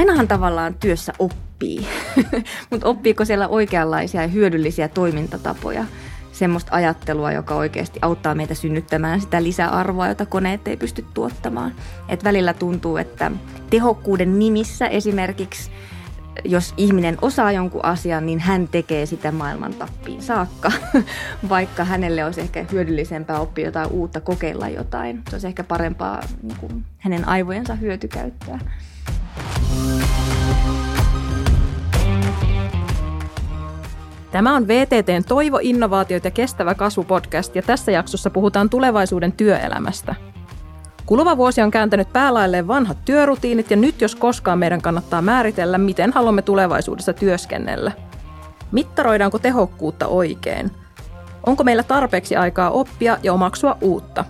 ainahan tavallaan työssä oppii, mutta oppiiko siellä oikeanlaisia ja hyödyllisiä toimintatapoja? semmoista ajattelua, joka oikeasti auttaa meitä synnyttämään sitä lisäarvoa, jota koneet ei pysty tuottamaan. Et välillä tuntuu, että tehokkuuden nimissä esimerkiksi jos ihminen osaa jonkun asian, niin hän tekee sitä maailman tappiin saakka, vaikka hänelle olisi ehkä hyödyllisempää oppia jotain uutta, kokeilla jotain. Se olisi ehkä parempaa niin kuin, hänen aivojensa hyötykäyttöä. Tämä on VTTn Toivo, innovaatiot ja kestävä kasvu podcast ja tässä jaksossa puhutaan tulevaisuuden työelämästä. Kuluva vuosi on kääntänyt päälailleen vanhat työrutiinit ja nyt jos koskaan meidän kannattaa määritellä, miten haluamme tulevaisuudessa työskennellä. Mittaroidaanko tehokkuutta oikein? Onko meillä tarpeeksi aikaa oppia ja omaksua uutta?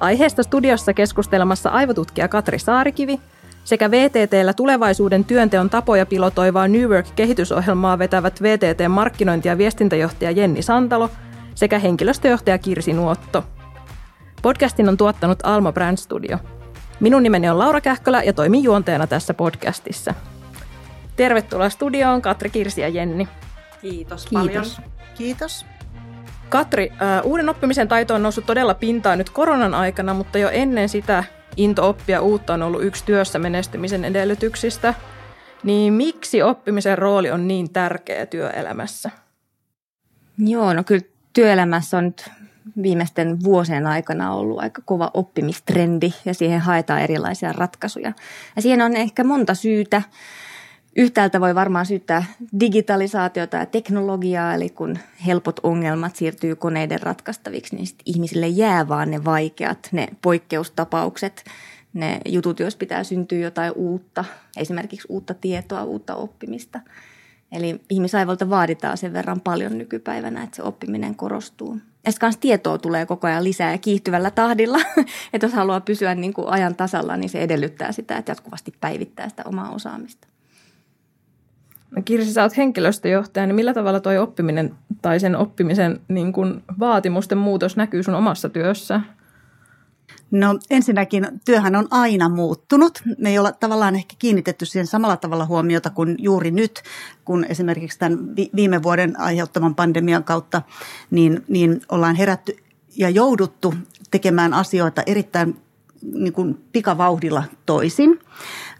Aiheesta studiossa keskustelemassa aivotutkija Katri Saarikivi – sekä VTTllä tulevaisuuden työnteon tapoja pilotoivaa New Work-kehitysohjelmaa vetävät VTT markkinointi- ja viestintäjohtaja Jenni Santalo sekä henkilöstöjohtaja Kirsi Nuotto. Podcastin on tuottanut Alma Brand Studio. Minun nimeni on Laura Kähkölä ja toimin juonteena tässä podcastissa. Tervetuloa studioon Katri, Kirsi ja Jenni. Kiitos, Kiitos. paljon. Kiitos. Katri, uuden oppimisen taito on noussut todella pintaan nyt koronan aikana, mutta jo ennen sitä into oppia uutta on ollut yksi työssä menestymisen edellytyksistä. Niin miksi oppimisen rooli on niin tärkeä työelämässä? Joo, no kyllä työelämässä on nyt viimeisten vuosien aikana ollut aika kova oppimistrendi ja siihen haetaan erilaisia ratkaisuja. Ja siihen on ehkä monta syytä. Yhtäältä voi varmaan syyttää digitalisaatiota ja teknologiaa, eli kun helpot ongelmat siirtyy koneiden ratkaistaviksi, niin ihmisille jää vaan ne vaikeat, ne poikkeustapaukset, ne jutut, jos pitää syntyä jotain uutta, esimerkiksi uutta tietoa, uutta oppimista. Eli ihmisaivolta vaaditaan sen verran paljon nykypäivänä, että se oppiminen korostuu. Ja sitten tietoa tulee koko ajan lisää ja kiihtyvällä tahdilla. että jos haluaa pysyä niin kuin ajan tasalla, niin se edellyttää sitä, että jatkuvasti päivittää sitä omaa osaamista. Kirsi, sä oot henkilöstöjohtaja, niin millä tavalla tuo oppiminen tai sen oppimisen niin kun vaatimusten muutos näkyy sun omassa työssä? No ensinnäkin työhän on aina muuttunut. Me ei olla tavallaan ehkä kiinnitetty siihen samalla tavalla huomiota kuin juuri nyt, kun esimerkiksi tämän viime vuoden aiheuttaman pandemian kautta, niin, niin ollaan herätty ja jouduttu tekemään asioita erittäin niin kuin pikavauhdilla toisin.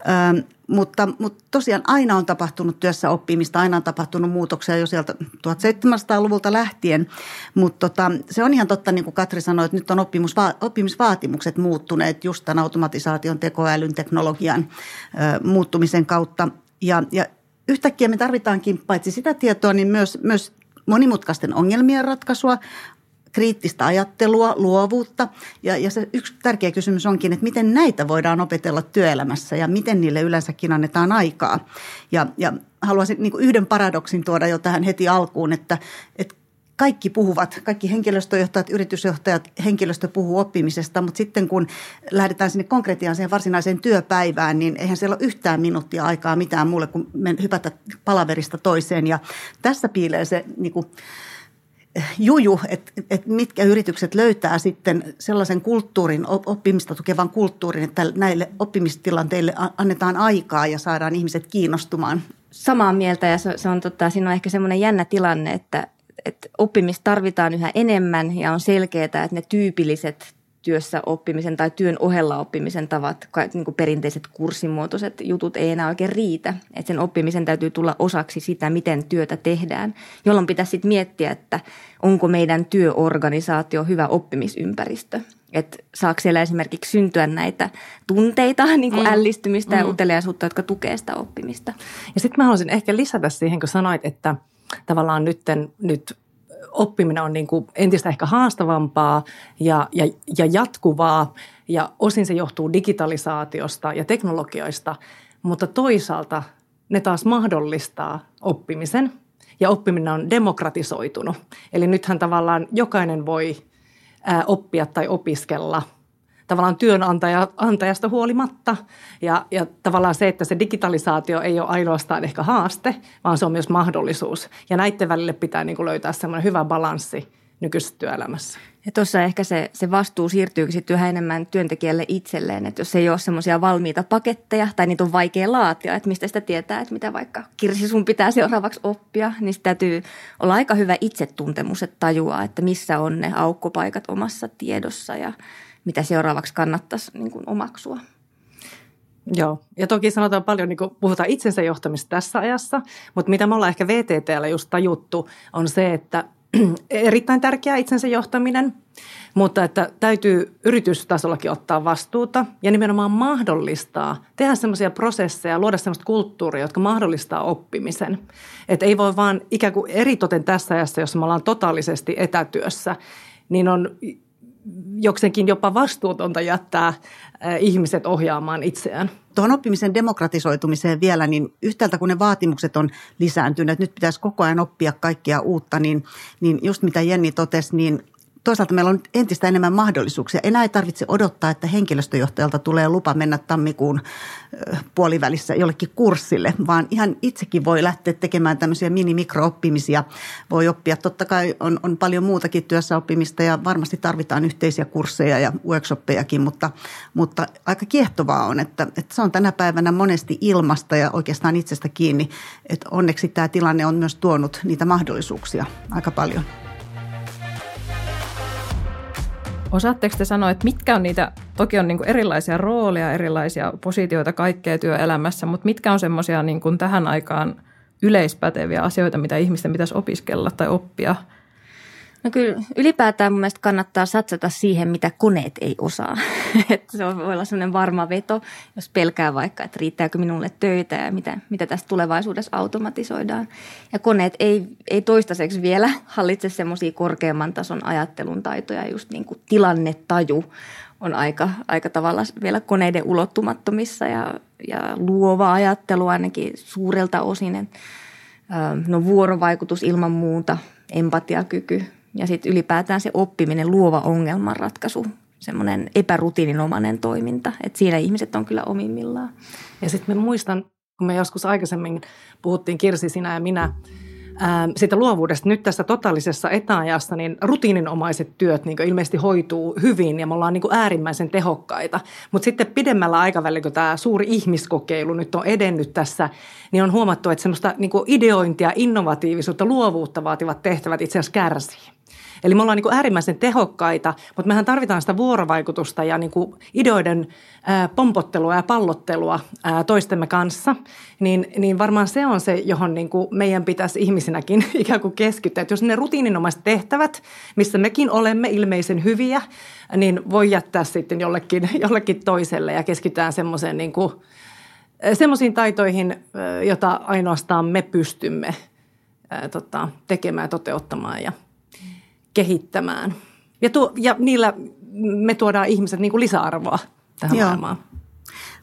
Ö, mutta, mutta tosiaan aina on tapahtunut työssä oppimista, aina on tapahtunut muutoksia jo sieltä 1700-luvulta lähtien. Mutta tota, se on ihan totta, niin kuin Katri sanoi, että nyt on oppimusva- oppimisvaatimukset muuttuneet just tämän automatisaation, tekoälyn, teknologian ö, muuttumisen kautta. Ja, ja yhtäkkiä me tarvitaankin paitsi sitä tietoa, niin myös, myös monimutkaisten ongelmien ratkaisua, kriittistä ajattelua, luovuutta. Ja, ja se yksi tärkeä kysymys onkin, että miten näitä voidaan opetella työelämässä ja miten niille yleensäkin annetaan aikaa. Ja, ja haluaisin niin yhden paradoksin tuoda jo tähän heti alkuun, että, että kaikki puhuvat, kaikki henkilöstöjohtajat, yritysjohtajat, henkilöstö puhuu oppimisesta, mutta sitten kun lähdetään sinne konkretiaan siihen varsinaiseen työpäivään, niin eihän siellä ole yhtään minuuttia aikaa mitään muulle kuin hypätä palaverista toiseen. Ja tässä piilee se niin kuin, juju, että, että mitkä yritykset löytää sitten sellaisen kulttuurin, oppimista tukevan kulttuurin, että näille oppimistilanteille annetaan aikaa ja saadaan ihmiset kiinnostumaan. Samaa mieltä ja se, se on, tota, siinä on ehkä semmoinen jännä tilanne, että, että oppimista tarvitaan yhä enemmän ja on selkeää, että ne tyypilliset työssä oppimisen tai työn ohella oppimisen tavat, niin kuin perinteiset kurssimuotoiset jutut ei enää oikein riitä. Että sen oppimisen täytyy tulla osaksi sitä, miten työtä tehdään, jolloin pitäisi sitten miettiä, että onko meidän työorganisaatio hyvä oppimisympäristö. Että saako siellä esimerkiksi syntyä näitä tunteita, niin kuin mm. ällistymistä ja mm. uteliaisuutta, jotka tukee sitä oppimista. Ja sitten mä haluaisin ehkä lisätä siihen, kun sanoit, että tavallaan nytten, nyt oppiminen on niin kuin entistä ehkä haastavampaa ja, ja, ja jatkuvaa ja osin se johtuu digitalisaatiosta ja teknologioista, mutta toisaalta ne taas mahdollistaa oppimisen ja oppiminen on demokratisoitunut. Eli nythän tavallaan jokainen voi oppia tai opiskella – tavallaan työnantajasta huolimatta. Ja, ja tavallaan se, että se digitalisaatio ei ole ainoastaan ehkä haaste, vaan se on myös mahdollisuus. Ja näiden välille pitää niin kuin löytää semmoinen hyvä balanssi nykyisessä työelämässä. Ja tuossa ehkä se, se vastuu siirtyykin sitten yhä enemmän työntekijälle itselleen, että jos ei ole semmoisia valmiita paketteja tai niitä on vaikea laatia, että mistä sitä tietää, että mitä vaikka Kirsi sun pitää seuraavaksi oppia, niin sitä täytyy olla aika hyvä itsetuntemus, että tajuaa, että missä on ne aukkopaikat omassa tiedossa ja mitä seuraavaksi kannattaisi niin kuin omaksua. Joo, ja toki sanotaan paljon, niin puhutaan itsensä johtamista tässä ajassa, mutta mitä me ollaan ehkä VTTllä just tajuttu, on se, että erittäin tärkeää itsensä johtaminen, mutta että täytyy yritystasollakin ottaa vastuuta ja nimenomaan mahdollistaa, tehdä semmoisia prosesseja, luoda semmoista kulttuuria, jotka mahdollistaa oppimisen. Että ei voi vaan ikään kuin eritoten tässä ajassa, jos me ollaan totaalisesti etätyössä, niin on jokseenkin jopa vastuutonta jättää ihmiset ohjaamaan itseään. Tuohon oppimisen demokratisoitumiseen vielä, niin yhtäältä kun ne vaatimukset on lisääntyneet, nyt pitäisi koko ajan oppia kaikkia uutta, niin, niin just mitä Jenni totesi, niin toisaalta meillä on entistä enemmän mahdollisuuksia. Enää ei tarvitse odottaa, että henkilöstöjohtajalta tulee lupa mennä tammikuun puolivälissä jollekin kurssille, vaan ihan itsekin voi lähteä tekemään tämmöisiä mini-mikrooppimisia. Voi oppia, totta kai on, on paljon muutakin työssä oppimista ja varmasti tarvitaan yhteisiä kursseja ja workshoppejakin, mutta, mutta aika kiehtovaa on, että, että se on tänä päivänä monesti ilmasta ja oikeastaan itsestä kiinni, että onneksi tämä tilanne on myös tuonut niitä mahdollisuuksia aika paljon. Osaatteko te sanoa, että mitkä on niitä, toki on niin kuin erilaisia rooleja, erilaisia positioita kaikkea työelämässä, mutta mitkä on semmoisia niin tähän aikaan yleispäteviä asioita, mitä ihmisten pitäisi opiskella tai oppia – No kyllä ylipäätään mun mielestä kannattaa satsata siihen, mitä koneet ei osaa. että se voi olla sellainen varma veto, jos pelkää vaikka, että riittääkö minulle töitä ja mitä, mitä tästä tulevaisuudessa automatisoidaan. Ja koneet ei, ei toistaiseksi vielä hallitse semmoisia korkeamman tason ajattelun taitoja, just niin kuin tilannetaju on aika, aika tavalla vielä koneiden ulottumattomissa ja, ja luova ajattelu ainakin suurelta osin. No vuorovaikutus ilman muuta, empatiakyky, ja sitten ylipäätään se oppiminen, luova ongelmanratkaisu, semmoinen epärutiininomainen toiminta. Että siinä ihmiset on kyllä omimmillaan. Ja sitten me muistan, kun me joskus aikaisemmin puhuttiin Kirsi, sinä ja minä, ää, siitä luovuudesta nyt tässä totaalisessa etäajassa, niin rutiininomaiset työt niin ilmeisesti hoituu hyvin ja me ollaan niin äärimmäisen tehokkaita. Mutta sitten pidemmällä aikavälillä, kun tämä suuri ihmiskokeilu nyt on edennyt tässä, niin on huomattu, että semmoista niin ideointia, innovatiivisuutta, luovuutta vaativat tehtävät itse asiassa kärsii. Eli me ollaan niin kuin äärimmäisen tehokkaita, mutta mehän tarvitaan sitä vuorovaikutusta ja niin kuin ideoiden pompottelua ja pallottelua toistemme kanssa. Niin, niin varmaan se on se, johon niin kuin meidän pitäisi ihmisinäkin ikään kuin keskittyä. Että jos ne rutiininomaiset tehtävät, missä mekin olemme ilmeisen hyviä, niin voi jättää sitten jollekin, jollekin toiselle ja keskitytään semmoiseen niin kuin, semmoisiin taitoihin, jota ainoastaan me pystymme tota, tekemään ja toteuttamaan ja kehittämään. Ja, tuo, ja niillä me tuodaan ihmiset niin kuin lisäarvoa tähän Joo. maailmaan.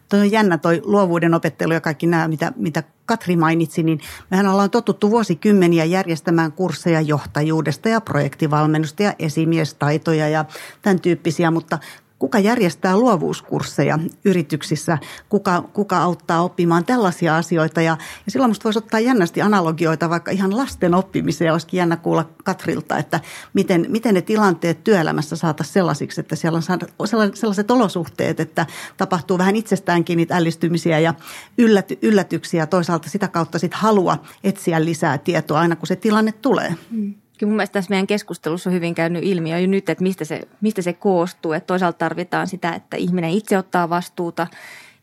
Tuo on jännä toi luovuuden opettelu ja kaikki nämä, mitä, mitä Katri mainitsi, niin mehän ollaan totuttu vuosikymmeniä järjestämään kursseja johtajuudesta ja projektivalmennusta ja esimiestaitoja ja tämän tyyppisiä, mutta kuka järjestää luovuuskursseja yrityksissä, kuka, kuka auttaa oppimaan tällaisia asioita. Ja, ja silloin minusta voisi ottaa jännästi analogioita vaikka ihan lasten oppimiseen. Olisikin jännä kuulla Katrilta, että miten, miten ne tilanteet työelämässä saataisiin sellaisiksi, että siellä on sellaiset olosuhteet, että tapahtuu vähän itsestäänkin niitä ällistymisiä ja ylläty, yllätyksiä. Toisaalta sitä kautta sitten halua etsiä lisää tietoa aina, kun se tilanne tulee. Mm kyllä mun mielestä tässä meidän keskustelussa on hyvin käynyt ilmi jo nyt, että mistä se, mistä se koostuu. Että toisaalta tarvitaan sitä, että ihminen itse ottaa vastuuta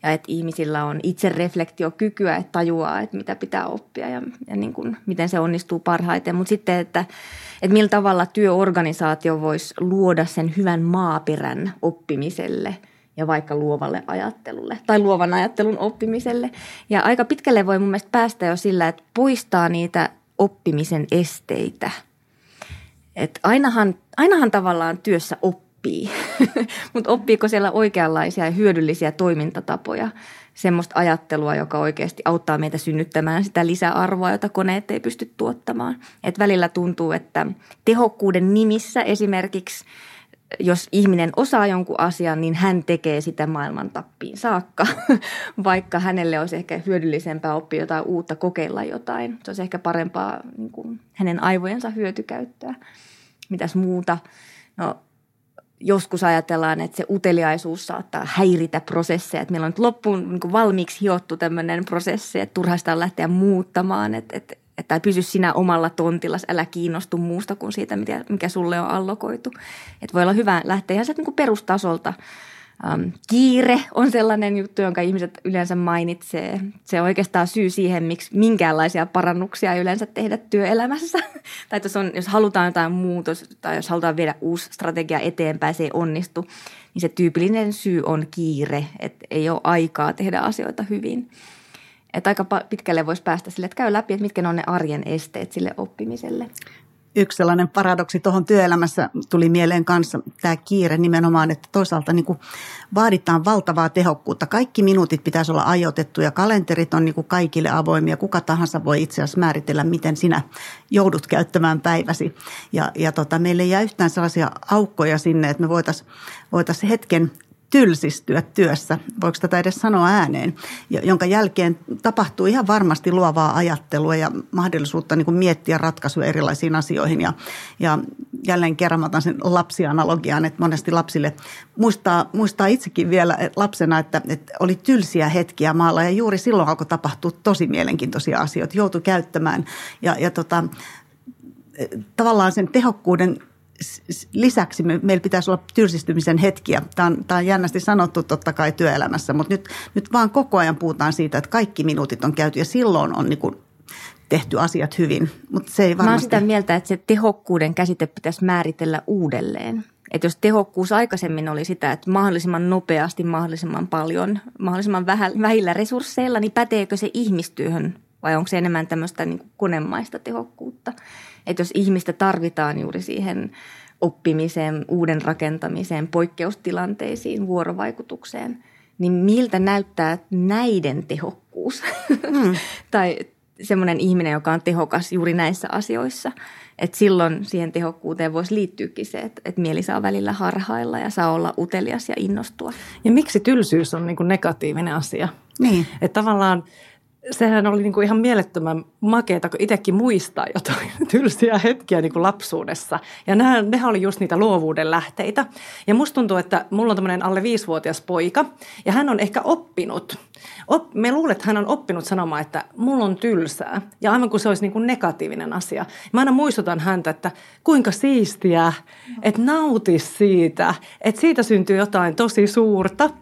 ja että ihmisillä on itse reflektiokykyä, että tajuaa, että mitä pitää oppia ja, ja niin kuin, miten se onnistuu parhaiten. Mutta sitten, että, että millä tavalla työorganisaatio voisi luoda sen hyvän maaperän oppimiselle – ja vaikka luovalle ajattelulle tai luovan ajattelun oppimiselle. Ja aika pitkälle voi mun mielestä päästä jo sillä, että poistaa niitä oppimisen esteitä – et ainahan, ainahan tavallaan työssä oppii, mutta oppiiko siellä oikeanlaisia ja hyödyllisiä toimintatapoja, semmoista ajattelua, joka oikeasti auttaa meitä synnyttämään sitä lisäarvoa, jota koneet ei pysty tuottamaan. Et välillä tuntuu, että tehokkuuden nimissä esimerkiksi – jos ihminen osaa jonkun asian, niin hän tekee sitä maailman tappiin saakka, vaikka hänelle olisi ehkä hyödyllisempää oppia jotain uutta, kokeilla jotain. Se olisi ehkä parempaa niin kuin hänen aivojensa hyötykäyttöä. mitäs muuta. No joskus ajatellaan, että se uteliaisuus saattaa häiritä prosesseja, että meillä on nyt loppuun niin valmiiksi hiottu tämmöinen prosessi, että turhaista on lähteä muuttamaan, että, että, että pysy sinä omalla tontillas, älä kiinnostu muusta kuin siitä, mikä sulle on allokoitu. Että voi olla hyvä lähteä ihan sieltä niin perustasolta – Um, kiire on sellainen juttu, jonka ihmiset yleensä mainitsee. Se on oikeastaan syy siihen, miksi minkäänlaisia parannuksia ei yleensä tehdä työelämässä. tai jos, on, jos halutaan jotain muutos tai jos halutaan viedä uusi strategia eteenpäin, se ei onnistu, niin se tyypillinen syy on kiire, että ei ole aikaa tehdä asioita hyvin. Että aika pitkälle voisi päästä sille, että käy läpi, että mitkä on ne arjen esteet sille oppimiselle yksi sellainen paradoksi tuohon työelämässä tuli mieleen kanssa tämä kiire nimenomaan, että toisaalta niin kuin vaaditaan valtavaa tehokkuutta. Kaikki minuutit pitäisi olla ajoitettu ja kalenterit on niin kuin kaikille avoimia. Kuka tahansa voi itse asiassa määritellä, miten sinä joudut käyttämään päiväsi. Ja, ja tota, meille ei jää yhtään sellaisia aukkoja sinne, että me voitaisiin voitais hetken tylsistyä työssä, voiko tätä edes sanoa ääneen, jonka jälkeen tapahtuu ihan varmasti luovaa ajattelua ja mahdollisuutta niin kuin miettiä ratkaisuja erilaisiin asioihin. Ja, ja jälleen kerran otan sen lapsianalogian, että monesti lapsille muistaa, muistaa itsekin vielä lapsena, että, että oli tylsiä hetkiä maalla ja juuri silloin alkoi tapahtua tosi mielenkiintoisia asioita, joutui käyttämään ja, ja tota, tavallaan sen tehokkuuden lisäksi me, meillä pitäisi olla tylsistymisen hetkiä. Tämä on, tämä on jännästi sanottu totta kai työelämässä, mutta nyt, nyt vaan koko ajan puhutaan siitä, että kaikki minuutit on käyty ja silloin on niin kuin tehty asiat hyvin. Mutta se ei varmasti... Mä olen sitä mieltä, että se tehokkuuden käsite pitäisi määritellä uudelleen. Että jos tehokkuus aikaisemmin oli sitä, että mahdollisimman nopeasti, mahdollisimman paljon, mahdollisimman vähillä resursseilla, niin päteekö se ihmistyöhön vai onko se enemmän tämmöistä niin konemaista tehokkuutta? Että jos ihmistä tarvitaan juuri siihen oppimiseen, uuden rakentamiseen, poikkeustilanteisiin, vuorovaikutukseen, niin miltä näyttää näiden tehokkuus? Mm. tai semmoinen ihminen, joka on tehokas juuri näissä asioissa. Että silloin siihen tehokkuuteen voisi liittyäkin se, että, että mieli saa välillä harhailla ja saa olla utelias ja innostua. Ja miksi tylsyys on niin kuin negatiivinen asia? Niin. Että tavallaan sehän oli niin kuin ihan mielettömän makeata, kun itsekin muistaa jotain tylsiä hetkiä niin kuin lapsuudessa. Ja nehän, nehän oli just niitä luovuuden lähteitä. Ja musta tuntuu, että mulla on tämmöinen alle viisivuotias poika, ja hän on ehkä oppinut. Op, me luulen, että hän on oppinut sanomaan, että mulla on tylsää. Ja aivan kuin se olisi niin kuin negatiivinen asia. Mä aina muistutan häntä, että kuinka siistiä, että nauti siitä, että siitä syntyy jotain tosi suurta –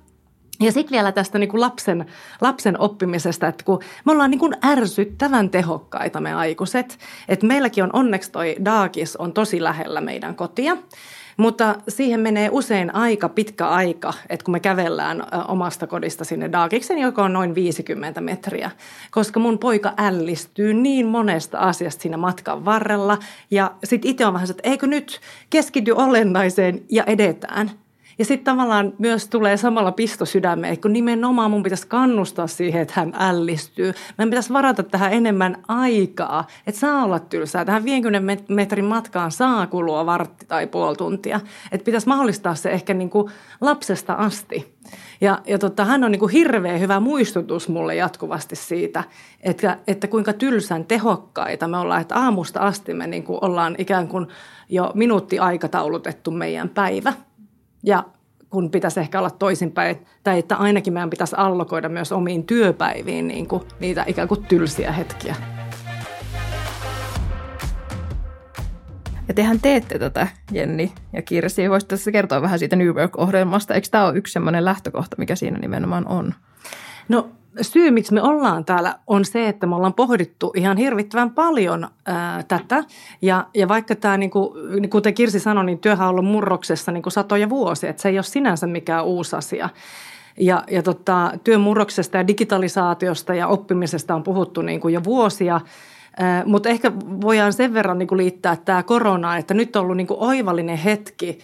ja sitten vielä tästä niin kuin lapsen, lapsen oppimisesta, että kun me ollaan niin kuin ärsyttävän tehokkaita me aikuiset, että meilläkin on onneksi toi Daakis on tosi lähellä meidän kotia, mutta siihen menee usein aika pitkä aika, että kun me kävellään omasta kodista sinne Daakiksen, joka on noin 50 metriä, koska mun poika ällistyy niin monesta asiasta siinä matkan varrella ja sitten itse on vähän että eikö nyt keskity olennaiseen ja edetään – ja sitten tavallaan myös tulee samalla pisto sydämeen, kun nimenomaan mun pitäisi kannustaa siihen, että hän ällistyy. Meidän pitäisi varata tähän enemmän aikaa, että saa olla tylsää. Tähän 50 metrin matkaan saa kulua vartti tai puoli tuntia. Että pitäisi mahdollistaa se ehkä niin kuin lapsesta asti. Ja, ja tota, hän on niin kuin hirveän hyvä muistutus mulle jatkuvasti siitä, että, että kuinka tylsän tehokkaita me ollaan, että aamusta asti me niin kuin ollaan ikään kuin jo minuutti aikataulutettu meidän päivä – ja kun pitäisi ehkä olla toisinpäin, tai että ainakin meidän pitäisi allokoida myös omiin työpäiviin niin kuin niitä ikään kuin tylsiä hetkiä. Ja tehän teette tätä, Jenni ja Kirsi. Voisitko tässä kertoa vähän siitä New Work-ohjelmasta? Eikö tämä ole yksi sellainen lähtökohta, mikä siinä nimenomaan on? No syy, miksi me ollaan täällä, on se, että me ollaan pohdittu ihan hirvittävän paljon ää, tätä. Ja, ja vaikka tämä, niin kuin, kuten Kirsi sanoi, niin työhän on ollut murroksessa niin kuin satoja vuosia, että se ei ole sinänsä mikään uusi asia. Ja, ja tota, työn murroksesta ja digitalisaatiosta ja oppimisesta on puhuttu niin kuin jo vuosia. Mutta ehkä voidaan sen verran niin kuin liittää tämä korona, että nyt on ollut niin kuin oivallinen hetki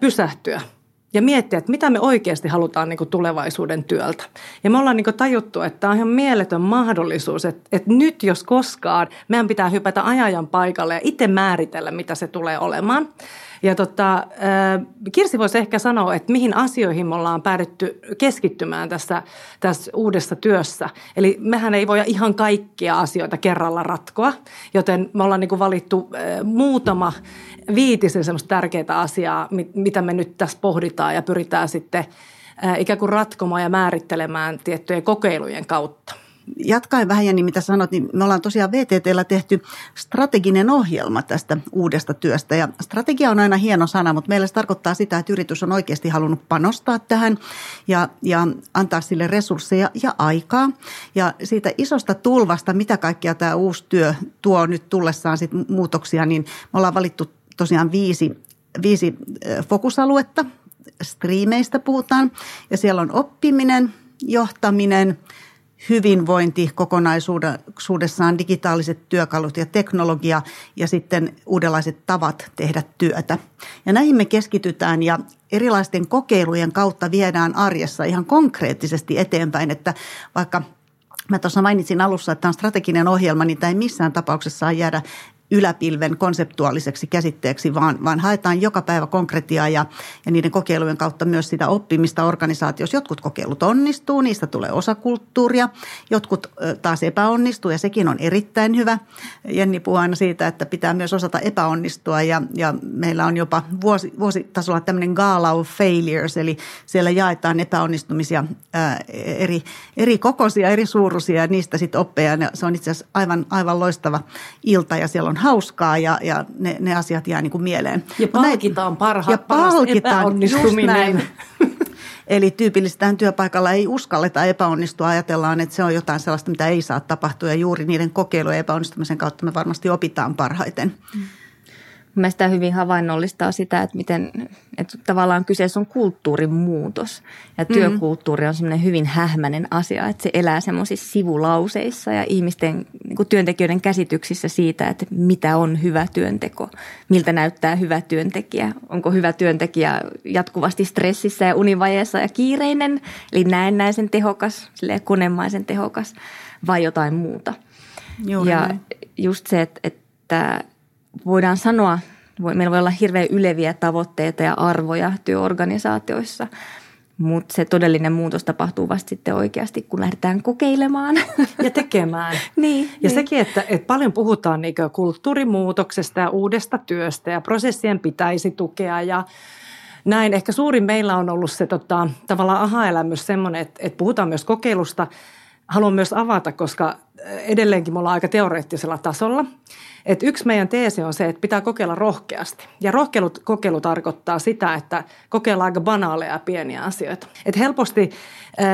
pysähtyä – ja miettiä, että mitä me oikeasti halutaan niin kuin tulevaisuuden työltä. Ja me ollaan niin kuin tajuttu, että tämä on ihan mieletön mahdollisuus, että, että nyt jos koskaan meidän pitää hypätä ajajan paikalle ja itse määritellä, mitä se tulee olemaan. Ja tota, Kirsi voisi ehkä sanoa, että mihin asioihin me ollaan päädytty keskittymään tässä, tässä uudessa työssä. Eli mehän ei voi ihan kaikkia asioita kerralla ratkoa, joten me ollaan niin kuin valittu muutama viitisen semmoista tärkeää asiaa, mitä me nyt tässä pohditaan ja pyritään sitten ikään kuin ratkomaan ja määrittelemään tiettyjen kokeilujen kautta jatkaen vähän Jenni, mitä sanot, niin me ollaan tosiaan VTTllä tehty strateginen ohjelma tästä uudesta työstä. Ja strategia on aina hieno sana, mutta meillä se tarkoittaa sitä, että yritys on oikeasti halunnut panostaa tähän ja, ja antaa sille resursseja ja aikaa. Ja siitä isosta tulvasta, mitä kaikkea tämä uusi työ tuo nyt tullessaan sit muutoksia, niin me ollaan valittu tosiaan viisi, viisi fokusaluetta. Striimeistä puhutaan ja siellä on oppiminen, johtaminen – hyvinvointi kokonaisuudessaan, digitaaliset työkalut ja teknologia ja sitten uudenlaiset tavat tehdä työtä. Ja näihin me keskitytään ja erilaisten kokeilujen kautta viedään arjessa ihan konkreettisesti eteenpäin, että vaikka Mä tuossa mainitsin alussa, että tämä on strateginen ohjelma, niin tämä ei missään tapauksessa saa jäädä yläpilven konseptuaaliseksi käsitteeksi, vaan, vaan haetaan joka päivä konkretiaa ja, ja niiden kokeilujen kautta myös sitä oppimista organisaatiossa. Jotkut kokeilut onnistuu, niistä tulee osakulttuuria, jotkut taas epäonnistuu ja sekin on erittäin hyvä. Jenni puhuu aina siitä, että pitää myös osata epäonnistua ja, ja meillä on jopa vuosi, vuositasolla tämmöinen gala of failures, eli siellä jaetaan epäonnistumisia ää, eri, eri kokoisia, eri suuruisia ja niistä sitten oppeja. Se on itse asiassa aivan, aivan loistava ilta ja siellä on on hauskaa ja, ja ne, ne asiat jää niin kuin mieleen. Ja palkitaan parha, ja palkitaan, näin. Eli tyypillisesti työpaikalla ei uskalleta epäonnistua. Ajatellaan, että se on jotain sellaista, mitä ei saa tapahtua. Ja juuri niiden kokeilujen epäonnistumisen kautta me varmasti opitaan parhaiten. Mm. Mielestäni hyvin havainnollistaa sitä, että miten että tavallaan kyseessä on kulttuurin muutos. Ja mm-hmm. työkulttuuri on semmoinen hyvin hähmäinen asia, että se elää semmoisissa sivulauseissa ja ihmisten niin työntekijöiden käsityksissä siitä, että mitä on hyvä työnteko, miltä näyttää hyvä työntekijä. Onko hyvä työntekijä jatkuvasti stressissä ja univajeessa ja kiireinen, eli näennäisen tehokas, konemaisen tehokas vai jotain muuta. Juuri ja näin. just se, että, että voidaan sanoa, meillä voi olla hirveän yleviä tavoitteita ja arvoja työorganisaatioissa, mutta se todellinen muutos tapahtuu vasta sitten oikeasti, kun lähdetään kokeilemaan. Ja tekemään. niin, ja niin. sekin, että, että paljon puhutaan niin kulttuurimuutoksesta ja uudesta työstä ja prosessien pitäisi tukea ja näin. Ehkä suurin meillä on ollut se tota, tavallaan aha-elämys semmoinen, että, että puhutaan myös kokeilusta. Haluan myös avata, koska edelleenkin me ollaan aika teoreettisella tasolla – et yksi meidän teesi on se, että pitää kokeilla rohkeasti. Ja rohkeilut, kokeilu tarkoittaa sitä, että kokeillaan aika banaaleja ja pieniä asioita. Et helposti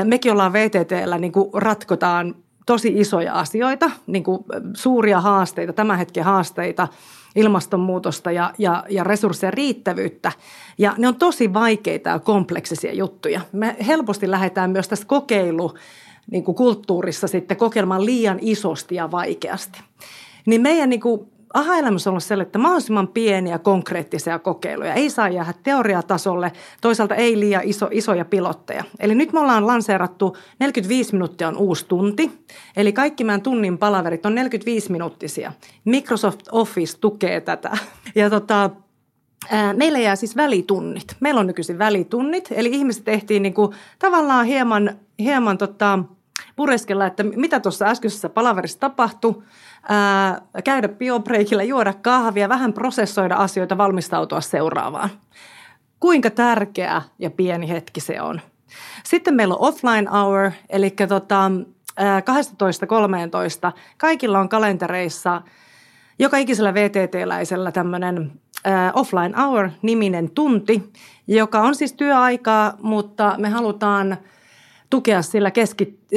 mekin ollaan VTTllä niin ratkotaan tosi isoja asioita, niin kuin suuria haasteita, tämän hetken haasteita, ilmastonmuutosta ja, ja, ja resurssien riittävyyttä. Ja ne on tosi vaikeita ja kompleksisia juttuja. Me helposti lähdetään myös tästä kokeilu niin kuin kulttuurissa sitten kokeilemaan liian isosti ja vaikeasti. Niin meidän niin kuin, aha-elämys on ollut sellainen, että mahdollisimman pieniä konkreettisia kokeiluja. Ei saa jäädä teoriatasolle, toisaalta ei liian iso, isoja pilotteja. Eli nyt me ollaan lanseerattu 45 minuuttia on uusi tunti. Eli kaikki meidän tunnin palaverit on 45 minuuttisia. Microsoft Office tukee tätä. Ja tota, Meillä jää siis välitunnit. Meillä on nykyisin välitunnit, eli ihmiset tehtiin niin kuin tavallaan hieman, hieman tota, pureskella, että mitä tuossa äskeisessä palaverissa tapahtui, ää, käydä biobreikillä, juoda kahvia, vähän prosessoida asioita, valmistautua seuraavaan. Kuinka tärkeä ja pieni hetki se on. Sitten meillä on offline hour, eli tota, 12.13. Kaikilla on kalentereissa joka ikisellä VTT-läisellä tämmöinen offline hour-niminen tunti, joka on siis työaikaa, mutta me halutaan – tukea sillä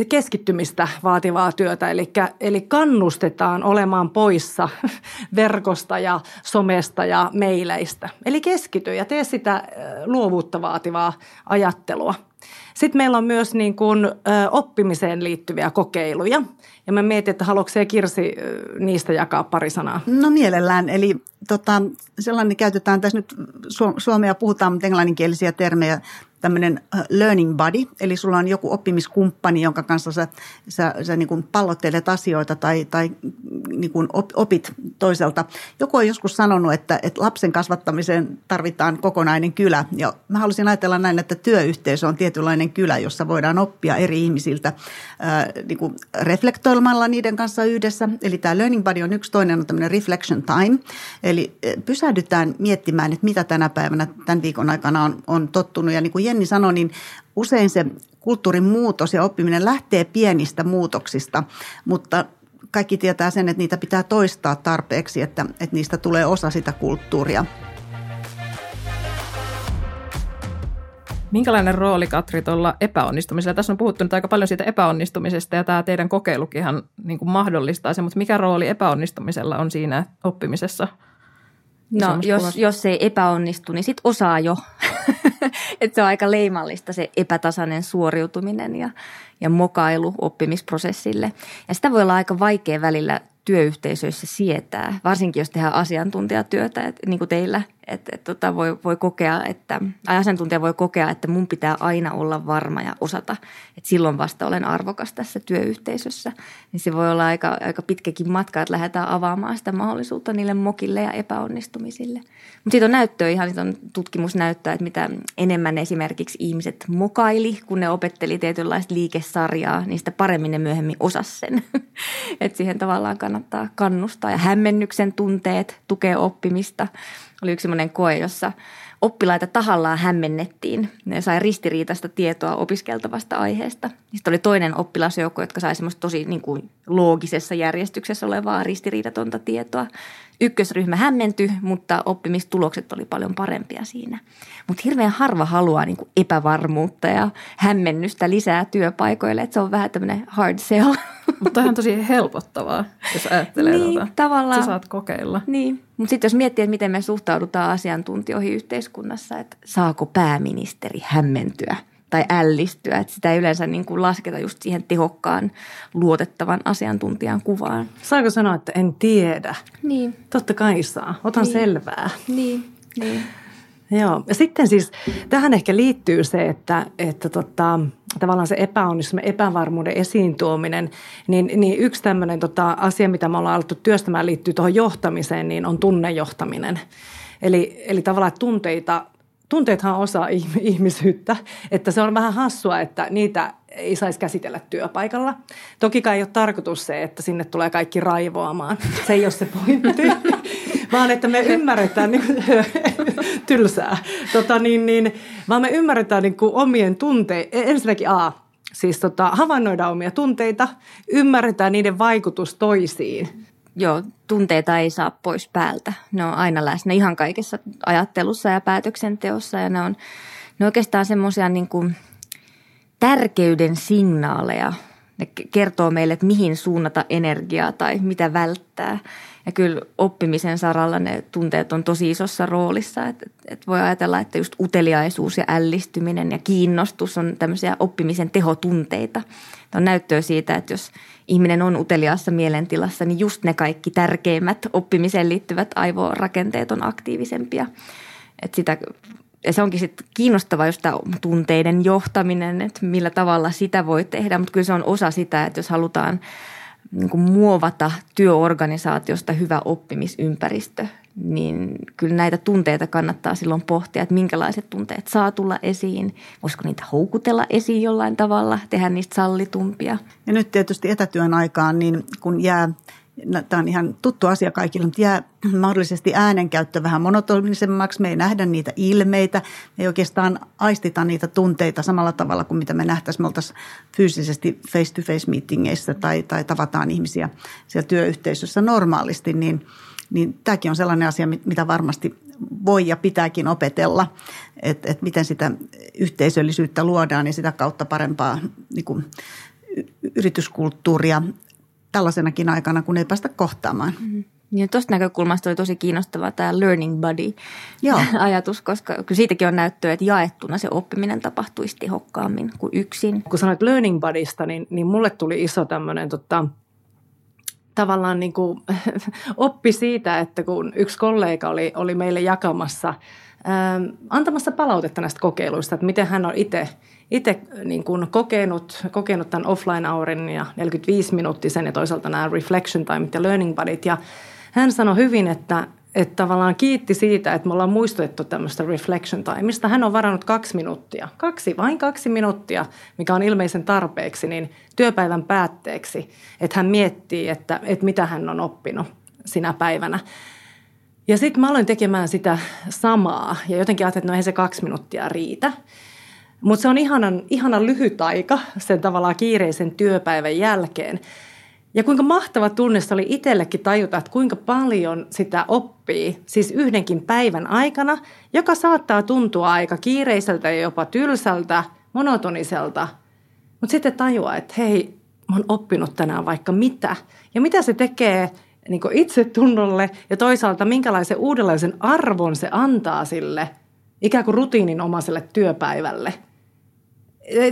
keskittymistä vaativaa työtä, eli, eli kannustetaan olemaan poissa verkosta ja somesta ja meileistä. Eli keskity ja tee sitä luovuutta vaativaa ajattelua. Sitten meillä on myös niin kuin, oppimiseen liittyviä kokeiluja. Ja mä mietin, että haluatko Kirsi niistä jakaa pari sanaa? No mielellään. Eli tota, sellainen käytetään tässä nyt suomea puhutaan, mutta englanninkielisiä termejä tämmöinen learning buddy, eli sulla on joku oppimiskumppani, jonka kanssa sä, sä, sä niin kuin pallottelet asioita tai, tai niin kuin opit toiselta. Joku on joskus sanonut, että, että lapsen kasvattamiseen tarvitaan kokonainen kylä. Ja mä haluaisin ajatella näin, että työyhteisö on tietynlainen kylä, jossa voidaan oppia eri ihmisiltä ää, niin kuin reflektoimalla niiden kanssa yhdessä. Eli tämä learning buddy on yksi, toinen on tämmöinen reflection time. Eli pysähdytään miettimään, että mitä tänä päivänä tämän viikon aikana on, on tottunut. Ja niin kuin sanoi, niin usein se kulttuurin muutos ja oppiminen lähtee pienistä muutoksista, mutta kaikki tietää sen, että niitä pitää toistaa tarpeeksi, että, että niistä tulee osa sitä kulttuuria. Minkälainen rooli, Katri, tuolla epäonnistumisella? Tässä on puhuttu nyt aika paljon siitä epäonnistumisesta ja tämä teidän kokeilukinhan niin kuin mahdollistaa sen, mutta mikä rooli epäonnistumisella on siinä oppimisessa? No, jos, jos ei epäonnistu, niin sit osaa jo. että se on aika leimallista se epätasainen suoriutuminen ja, ja mokailu oppimisprosessille. Ja sitä voi olla aika vaikea välillä työyhteisöissä sietää, varsinkin jos tehdään asiantuntijatyötä, että, niin kuin teillä – että et, tota voi, voi kokea, että asiantuntija voi kokea, että mun pitää aina olla varma ja osata, että silloin vasta olen arvokas tässä työyhteisössä. Niin se voi olla aika, aika pitkäkin matka, että lähdetään avaamaan sitä mahdollisuutta niille mokille ja epäonnistumisille. Mutta siitä on näyttöä, ihan siitä on tutkimusnäyttöä, että mitä enemmän esimerkiksi ihmiset mokaili, kun ne opetteli tietynlaista liikesarjaa, niin sitä paremmin ne myöhemmin osas sen. että siihen tavallaan kannattaa kannustaa ja hämmennyksen tunteet tukee oppimista – oli yksi semmoinen koe, jossa oppilaita tahallaan hämmennettiin. Ne sai ristiriitaista tietoa opiskeltavasta aiheesta. Sitten oli toinen oppilasjoukko, jotka sai semmoista tosi niin kuin loogisessa järjestyksessä olevaa ristiriidatonta tietoa ykkösryhmä hämmentyi, mutta oppimistulokset oli paljon parempia siinä. Mutta hirveän harva haluaa niin kuin epävarmuutta ja hämmennystä lisää työpaikoille, että se on vähän tämmöinen hard sell. Mutta on tosi helpottavaa, jos ajattelee niin, tuota. tavallaan. Sä saat kokeilla. Niin, mutta sitten jos miettii, että miten me suhtaudutaan asiantuntijoihin yhteiskunnassa, että saako pääministeri hämmentyä – tai ällistyä. Että sitä ei yleensä niin kuin lasketa just siihen tehokkaan, luotettavan asiantuntijan kuvaan. Saako sanoa, että en tiedä? Niin. Totta kai saa. Otan niin. selvää. Niin, niin. Joo, ja sitten siis tähän ehkä liittyy se, että, että tota, tavallaan se epäonnistuminen, epävarmuuden esiin tuominen, niin, niin yksi tämmöinen tota, asia, mitä me ollaan alettu työstämään liittyy tuohon johtamiseen, niin on tunnejohtaminen. Eli, eli tavallaan tunteita tunteethan on osa ihmisyyttä, että se on vähän hassua, että niitä ei saisi käsitellä työpaikalla. Toki ei ole tarkoitus se, että sinne tulee kaikki raivoamaan. Se ei ole se pointti, vaan että me ymmärretään, niin kuin, tylsää, tota, niin, niin, vaan me ymmärretään niin kuin omien tunteiden, ensinnäkin A, siis tota, havainnoidaan omia tunteita, ymmärretään niiden vaikutus toisiin – Joo, tunteita ei saa pois päältä. Ne on aina läsnä ihan kaikessa ajattelussa ja päätöksenteossa ja ne on, ne oikeastaan semmoisia niin kuin tärkeyden signaaleja. Ne kertoo meille, että mihin suunnata energiaa tai mitä välttää. Ja kyllä oppimisen saralla ne tunteet on tosi isossa roolissa. Että et voi ajatella, että just uteliaisuus ja ällistyminen ja kiinnostus on tämmöisiä oppimisen tehotunteita. Tämä on näyttöä siitä, että jos ihminen on uteliaassa mielentilassa, niin just ne kaikki tärkeimmät oppimiseen liittyvät aivorakenteet on aktiivisempia. Et sitä, ja se onkin sitten kiinnostavaa just tunteiden johtaminen, että millä tavalla sitä voi tehdä, mutta kyllä se on osa sitä, että jos halutaan niin kuin muovata työorganisaatiosta hyvä oppimisympäristö, niin kyllä näitä tunteita kannattaa silloin pohtia, että minkälaiset tunteet saa tulla esiin, voisiko niitä houkutella esiin jollain tavalla, tehdä niistä sallitumpia. Ja nyt tietysti etätyön aikaan, niin kun jää tämä on ihan tuttu asia kaikille, mutta jää mahdollisesti äänenkäyttö vähän monotonisemmaksi. Me ei nähdä niitä ilmeitä, me ei oikeastaan aistita niitä tunteita samalla tavalla kuin mitä me nähtäisiin. Me oltaisiin fyysisesti face-to-face meetingeissä tai, tai tavataan ihmisiä siellä työyhteisössä normaalisti, niin, niin tämäkin on sellainen asia, mitä varmasti voi ja pitääkin opetella, että, että miten sitä yhteisöllisyyttä luodaan ja sitä kautta parempaa niin kuin, yrityskulttuuria tällaisenakin aikana, kun ei päästä kohtaamaan. Mm-hmm. Niin tuosta näkökulmasta oli tosi kiinnostava tämä learning body Joo. ajatus, koska kyllä siitäkin on näyttöä, että jaettuna se oppiminen tapahtuisi tehokkaammin kuin yksin. Kun sanoit learning bodysta, niin, niin mulle tuli iso tämmöinen tota, tavallaan niin kuin, oppi siitä, että kun yksi kollega oli, oli meille jakamassa antamassa palautetta näistä kokeiluista, että miten hän on itse itse niin kuin kokenut, kokenut tämän offline-aurin ja 45-minuuttisen ja toisaalta nämä reflection time ja learning buddyt. Ja hän sanoi hyvin, että, että tavallaan kiitti siitä, että me ollaan muistutettu tämmöistä reflection timeista. Hän on varannut kaksi minuuttia, kaksi, vain kaksi minuuttia, mikä on ilmeisen tarpeeksi, niin työpäivän päätteeksi, että hän miettii, että, että mitä hän on oppinut sinä päivänä. Ja sitten mä aloin tekemään sitä samaa ja jotenkin ajattelin, että no eihän se kaksi minuuttia riitä. Mutta se on ihanan, ihanan lyhyt aika sen tavallaan kiireisen työpäivän jälkeen. Ja kuinka mahtava tunne se oli itsellekin tajuta, että kuinka paljon sitä oppii, siis yhdenkin päivän aikana, joka saattaa tuntua aika kiireiseltä ja jopa tylsältä, monotoniselta. Mutta sitten tajua, että hei, mä oon oppinut tänään vaikka mitä. Ja mitä se tekee niin itsetunnolle ja toisaalta minkälaisen uudenlaisen arvon se antaa sille ikään kuin rutiininomaiselle työpäivälle –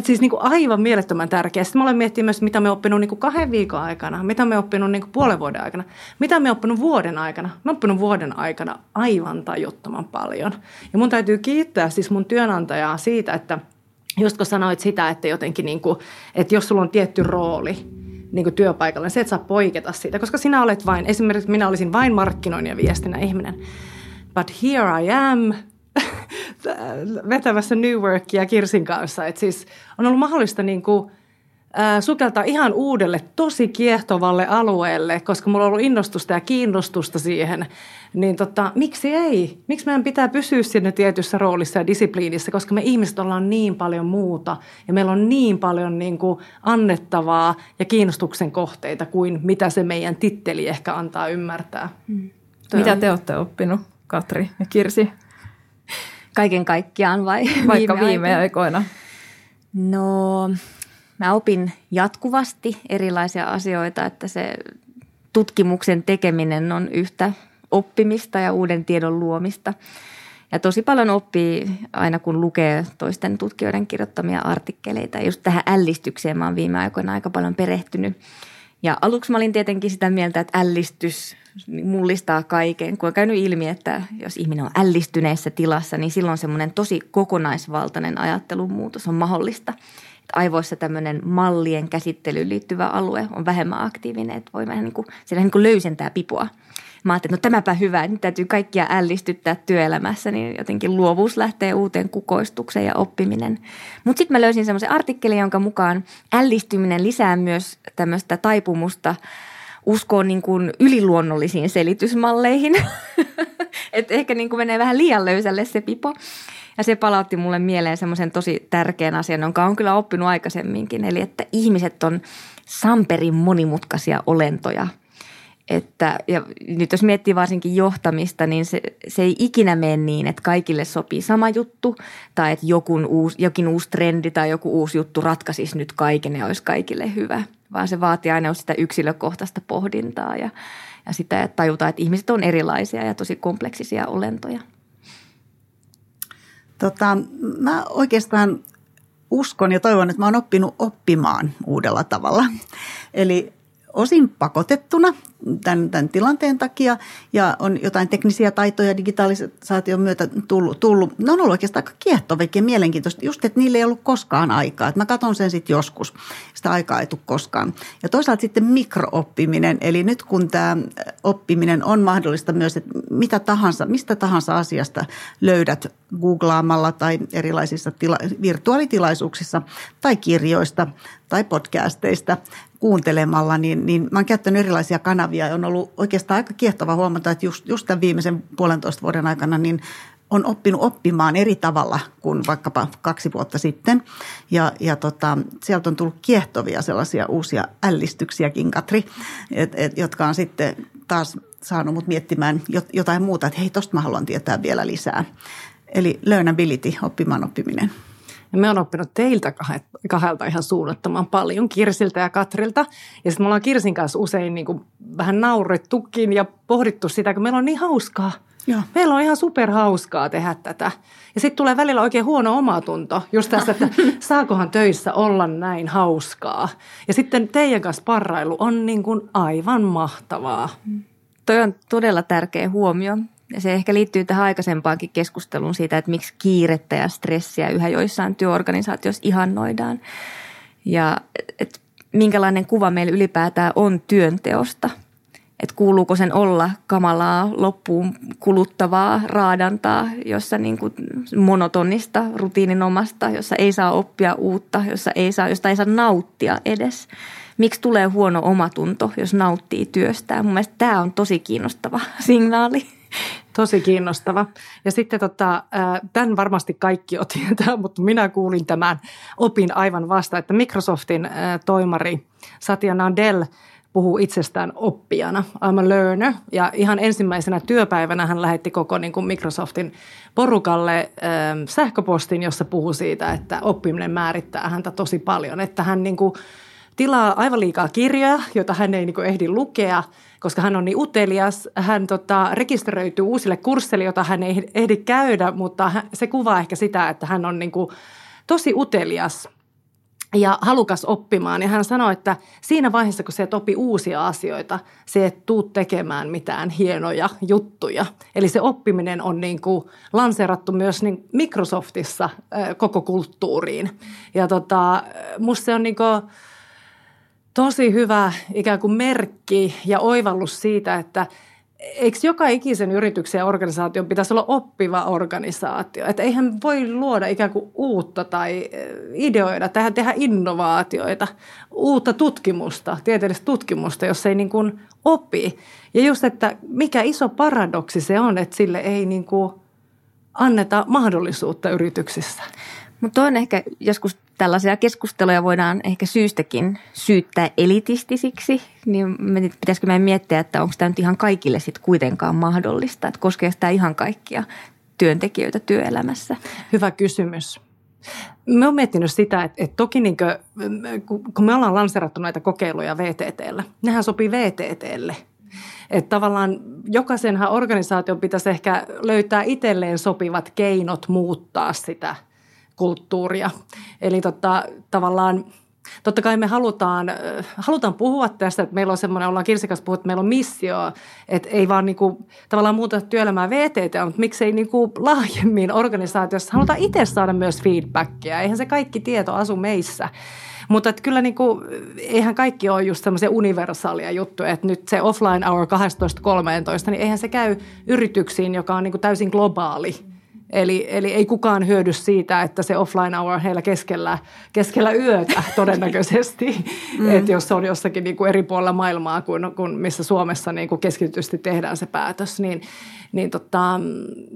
siis niin kuin aivan mielettömän tärkeä. Sitten mä olen miettinyt myös, mitä me oppinut niin kuin kahden viikon aikana, mitä me oppinut niin kuin puolen vuoden aikana, mitä me oppinut vuoden aikana. Mä oppinut vuoden aikana aivan tajuttoman paljon. Ja mun täytyy kiittää siis mun työnantajaa siitä, että just kun sanoit sitä, että jotenkin niin kuin, että jos sulla on tietty rooli, niin kuin työpaikalla, niin se et saa poiketa siitä, koska sinä olet vain, esimerkiksi minä olisin vain markkinoinnin ja viestinnän ihminen. But here I am, vetämässä New Workia Kirsin kanssa. Et siis on ollut mahdollista niin kuin, äh, sukeltaa ihan uudelle, tosi kiehtovalle alueelle, koska mulla on ollut innostusta ja kiinnostusta siihen. Niin tota, miksi ei? Miksi meidän pitää pysyä siinä tietyssä roolissa ja disipliinissä, koska me ihmiset ollaan niin paljon muuta ja meillä on niin paljon niin kuin annettavaa ja kiinnostuksen kohteita kuin mitä se meidän titteli ehkä antaa ymmärtää. Hmm. Mitä te olette oppinut, Katri ja Kirsi? Kaiken kaikkiaan vai Vaikka viime, viime aikoina? No, mä opin jatkuvasti erilaisia asioita, että se tutkimuksen tekeminen on yhtä oppimista ja uuden tiedon luomista. Ja tosi paljon oppii aina, kun lukee toisten tutkijoiden kirjoittamia artikkeleita. Just tähän ällistykseen mä oon viime aikoina aika paljon perehtynyt. Ja aluksi mä olin tietenkin sitä mieltä, että ällistys mullistaa kaiken, kun on käynyt ilmi, että jos ihminen on ällistyneessä tilassa, niin silloin semmoinen tosi kokonaisvaltainen ajattelun muutos on mahdollista. Että aivoissa tämmöinen mallien käsittelyyn liittyvä alue on vähemmän aktiivinen, että voi vähän niin kuin, niin kuin löysentää pipoa. Mä ajattelin, että no tämäpä hyvä, nyt täytyy kaikkia ällistyttää työelämässä, niin jotenkin luovuus lähtee uuteen kukoistukseen ja oppiminen. Mutta sitten mä löysin semmoisen artikkelin, jonka mukaan ällistyminen lisää myös tämmöistä taipumusta – uskoa niin kuin yliluonnollisiin selitysmalleihin. että ehkä niin kuin menee vähän liian löysälle se pipo. Ja se palautti mulle mieleen semmoisen tosi tärkeän asian, jonka on kyllä oppinut aikaisemminkin. Eli että ihmiset on samperin monimutkaisia olentoja – että, ja nyt jos miettii varsinkin johtamista, niin se, se ei ikinä mene niin, että kaikille sopii sama juttu tai että joku uusi, jokin uusi trendi tai joku uusi juttu ratkaisisi nyt kaiken ja olisi kaikille hyvä, vaan se vaatii aina sitä yksilökohtaista pohdintaa ja, ja sitä, että tajutaan, että ihmiset on erilaisia ja tosi kompleksisia olentoja. Tota, mä oikeastaan uskon ja toivon, että mä oon oppinut oppimaan uudella tavalla. Eli osin pakotettuna tämän, tämän tilanteen takia ja on jotain teknisiä taitoja digitalisaation myötä tullut. tullut. Ne on ollut oikeastaan aika kiehtovia ja mielenkiintoista, just että niille ei ollut koskaan aikaa. Että mä katson sen sitten joskus, sitä aikaa ei tule koskaan. Ja toisaalta sitten mikrooppiminen, eli nyt kun tämä oppiminen on mahdollista myös, että mitä tahansa, mistä tahansa asiasta löydät googlaamalla tai erilaisissa tila- virtuaalitilaisuuksissa tai kirjoista tai podcasteista kuuntelemalla, niin, niin mä oon käyttänyt erilaisia kanavia ja on ollut oikeastaan aika kiehtova huomata, että just, just tämän viimeisen puolentoista vuoden aikana niin on oppinut oppimaan eri tavalla kuin vaikkapa kaksi vuotta sitten. Ja, ja tota, sieltä on tullut kiehtovia sellaisia uusia ällistyksiäkin, Katri, et, et, jotka on sitten taas saanut mut miettimään jotain muuta, että hei, tosta mä haluan tietää vielä lisää. Eli learnability, oppimaan oppiminen. Ja me on oppinut teiltä kahdelta ihan suunnattoman paljon, Kirsiltä ja Katrilta. Ja sitten me ollaan Kirsin kanssa usein niin kuin vähän naurettukin ja pohdittu sitä, kun meillä on niin hauskaa. Joo. Meillä on ihan superhauskaa tehdä tätä. Ja sitten tulee välillä oikein huono omatunto just tästä, että saakohan töissä olla näin hauskaa. Ja sitten teidän kanssa parrailu on niin kuin aivan mahtavaa. Toi on todella tärkeä huomio. Se ehkä liittyy tähän aikaisempaankin keskusteluun siitä, että miksi kiirettä ja stressiä yhä joissain työorganisaatioissa ihannoidaan. Ja et minkälainen kuva meillä ylipäätään on työnteosta. Että kuuluuko sen olla kamalaa, loppuun kuluttavaa raadantaa, jossa niin kuin monotonista, rutiininomasta, jossa ei saa oppia uutta, jossa ei saa, josta ei saa nauttia edes. Miksi tulee huono omatunto, jos nauttii työstään? Mun mielestä tämä on tosi kiinnostava signaali. Tosi kiinnostava. Ja sitten tota, tämän varmasti kaikki jo tietää, mutta minä kuulin tämän, opin aivan vasta, että Microsoftin toimari Satya Nadell puhuu itsestään oppijana, I'm a learner. Ja ihan ensimmäisenä työpäivänä hän lähetti koko niin kuin Microsoftin porukalle sähköpostin, jossa puhuu siitä, että oppiminen määrittää häntä tosi paljon. Että hän niin kuin tilaa aivan liikaa kirjoja, joita hän ei niin kuin ehdi lukea – koska hän on niin utelias. Hän tota, rekisteröityy uusille kursseille, joita hän ei ehdi käydä, mutta se kuvaa ehkä sitä, että hän on niin kuin tosi utelias ja halukas oppimaan. Ja hän sanoi, että siinä vaiheessa, kun se et opi uusia asioita, se et tuu tekemään mitään hienoja juttuja. Eli se oppiminen on niin kuin lanseerattu myös niin Microsoftissa koko kulttuuriin. Ja tota, musta se on niin kuin, tosi hyvä ikään kuin merkki ja oivallus siitä, että eikö joka ikisen yrityksen ja organisaation pitäisi olla oppiva organisaatio? Että eihän voi luoda ikään kuin uutta tai eh, ideoida, tehdä, tehdä innovaatioita, uutta tutkimusta, tieteellistä tutkimusta, jos ei niin kuin opi. Ja just, että mikä iso paradoksi se on, että sille ei niin kuin anneta mahdollisuutta yrityksissä. Mutta on ehkä joskus tällaisia keskusteluja voidaan ehkä syystäkin syyttää elitistisiksi, niin pitäisikö meidän miettiä, että onko tämä nyt ihan kaikille sitten kuitenkaan mahdollista, että koskeeko tämä ihan kaikkia työntekijöitä työelämässä? Hyvä kysymys. Mä oon miettinyt sitä, että, että toki niin kuin, kun me ollaan lanserattu näitä kokeiluja VTTllä, nehän sopii VTTlle. Että tavallaan jokaisenhan organisaation pitäisi ehkä löytää itselleen sopivat keinot muuttaa sitä – kulttuuria. Eli tota, tavallaan Totta kai me halutaan, halutaan puhua tästä, että meillä on semmoinen, ollaan Kirsikas puhuttu, että meillä on missio, että ei vaan niin kuin, tavallaan muuta työelämää VTT, mutta miksei niin kuin laajemmin organisaatiossa halutaan itse saada myös feedbackia. Eihän se kaikki tieto asu meissä. Mutta että kyllä niin kuin, eihän kaikki ole just semmoisia universaalia juttuja, että nyt se offline hour 12.13, niin eihän se käy yrityksiin, joka on niin kuin täysin globaali Eli, eli ei kukaan hyödy siitä, että se offline hour heillä keskellä, keskellä yötä todennäköisesti. mm. Että jos se on jossakin niin kuin eri puolilla maailmaa kuin, kuin missä Suomessa niin kuin keskitysti tehdään se päätös, niin, niin tota,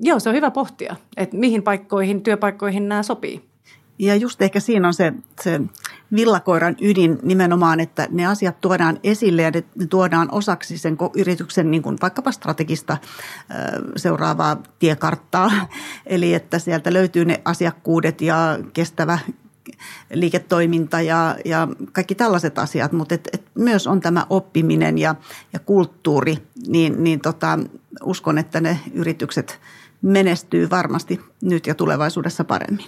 joo, se on hyvä pohtia, että mihin paikkoihin, työpaikkoihin nämä sopii. Ja just ehkä siinä on se, se villakoiran ydin nimenomaan, että ne asiat tuodaan esille ja ne tuodaan osaksi sen yrityksen niin kuin vaikkapa strategista seuraavaa tiekarttaa. Eli että sieltä löytyy ne asiakkuudet ja kestävä liiketoiminta ja, ja kaikki tällaiset asiat, mutta et, et myös on tämä oppiminen ja, ja kulttuuri, niin, niin tota, uskon, että ne yritykset menestyy varmasti nyt ja tulevaisuudessa paremmin.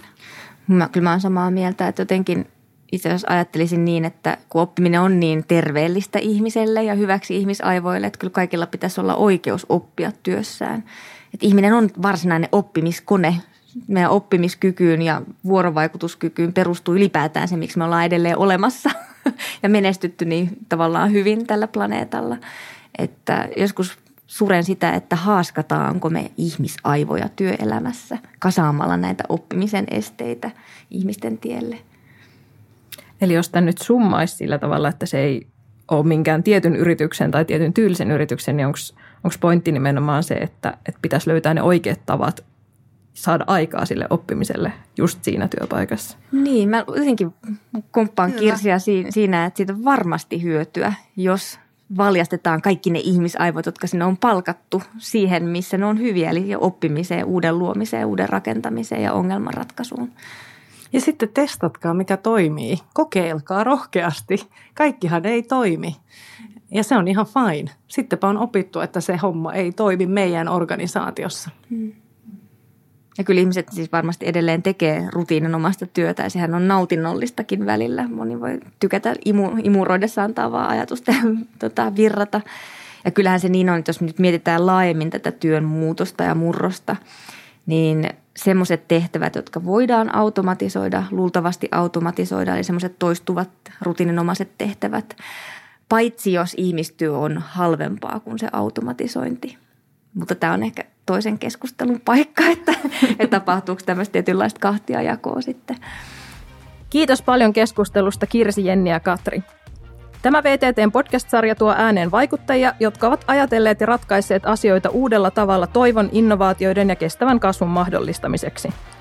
Mä, kyllä mä olen samaa mieltä, että jotenkin itse asiassa ajattelisin niin, että kun oppiminen on niin terveellistä ihmiselle ja hyväksi ihmisaivoille, että kyllä kaikilla pitäisi olla oikeus oppia työssään. Että ihminen on varsinainen oppimiskone. Meidän oppimiskykyyn ja vuorovaikutuskykyyn perustuu ylipäätään se, miksi me ollaan edelleen olemassa ja menestytty niin tavallaan hyvin tällä planeetalla. Että joskus suren sitä, että haaskataanko me ihmisaivoja työelämässä kasaamalla näitä oppimisen esteitä ihmisten tielle. Eli jos tämä nyt summaisi sillä tavalla, että se ei ole minkään tietyn yrityksen tai tietyn tyylisen yrityksen, niin onko pointti nimenomaan se, että, että pitäisi löytää ne oikeat tavat saada aikaa sille oppimiselle just siinä työpaikassa. Niin, mä jotenkin komppaan Kirsiä siinä, että siitä on varmasti hyötyä, jos valjastetaan kaikki ne ihmisaivot, jotka sinne on palkattu siihen, missä ne on hyviä, eli oppimiseen, uuden luomiseen, uuden rakentamiseen ja ongelmanratkaisuun. Ja sitten testatkaa, mikä toimii. Kokeilkaa rohkeasti. Kaikkihan ei toimi. Ja se on ihan fine. Sittenpä on opittu, että se homma ei toimi meidän organisaatiossa. Hmm. Ja kyllä ihmiset siis varmasti edelleen tekee rutiininomasta työtä ja sehän on nautinnollistakin välillä. Moni voi tykätä imu, imuroidessa antaa ajatusta tota, virrata. Ja kyllähän se niin on, että jos nyt mietitään laajemmin tätä työn muutosta ja murrosta, niin semmoiset tehtävät, jotka voidaan automatisoida, luultavasti automatisoida, eli semmoiset toistuvat rutiininomaiset tehtävät, paitsi jos ihmistyö on halvempaa kuin se automatisointi. Mutta tämä on ehkä toisen keskustelun paikka, että, että tapahtuuko tämmöistä tietynlaista kahtiajakoa sitten. Kiitos paljon keskustelusta Kirsi, Jenni ja Katri. Tämä VTTn podcast-sarja tuo ääneen vaikuttajia, jotka ovat ajatelleet ja ratkaisseet asioita uudella tavalla toivon, innovaatioiden ja kestävän kasvun mahdollistamiseksi –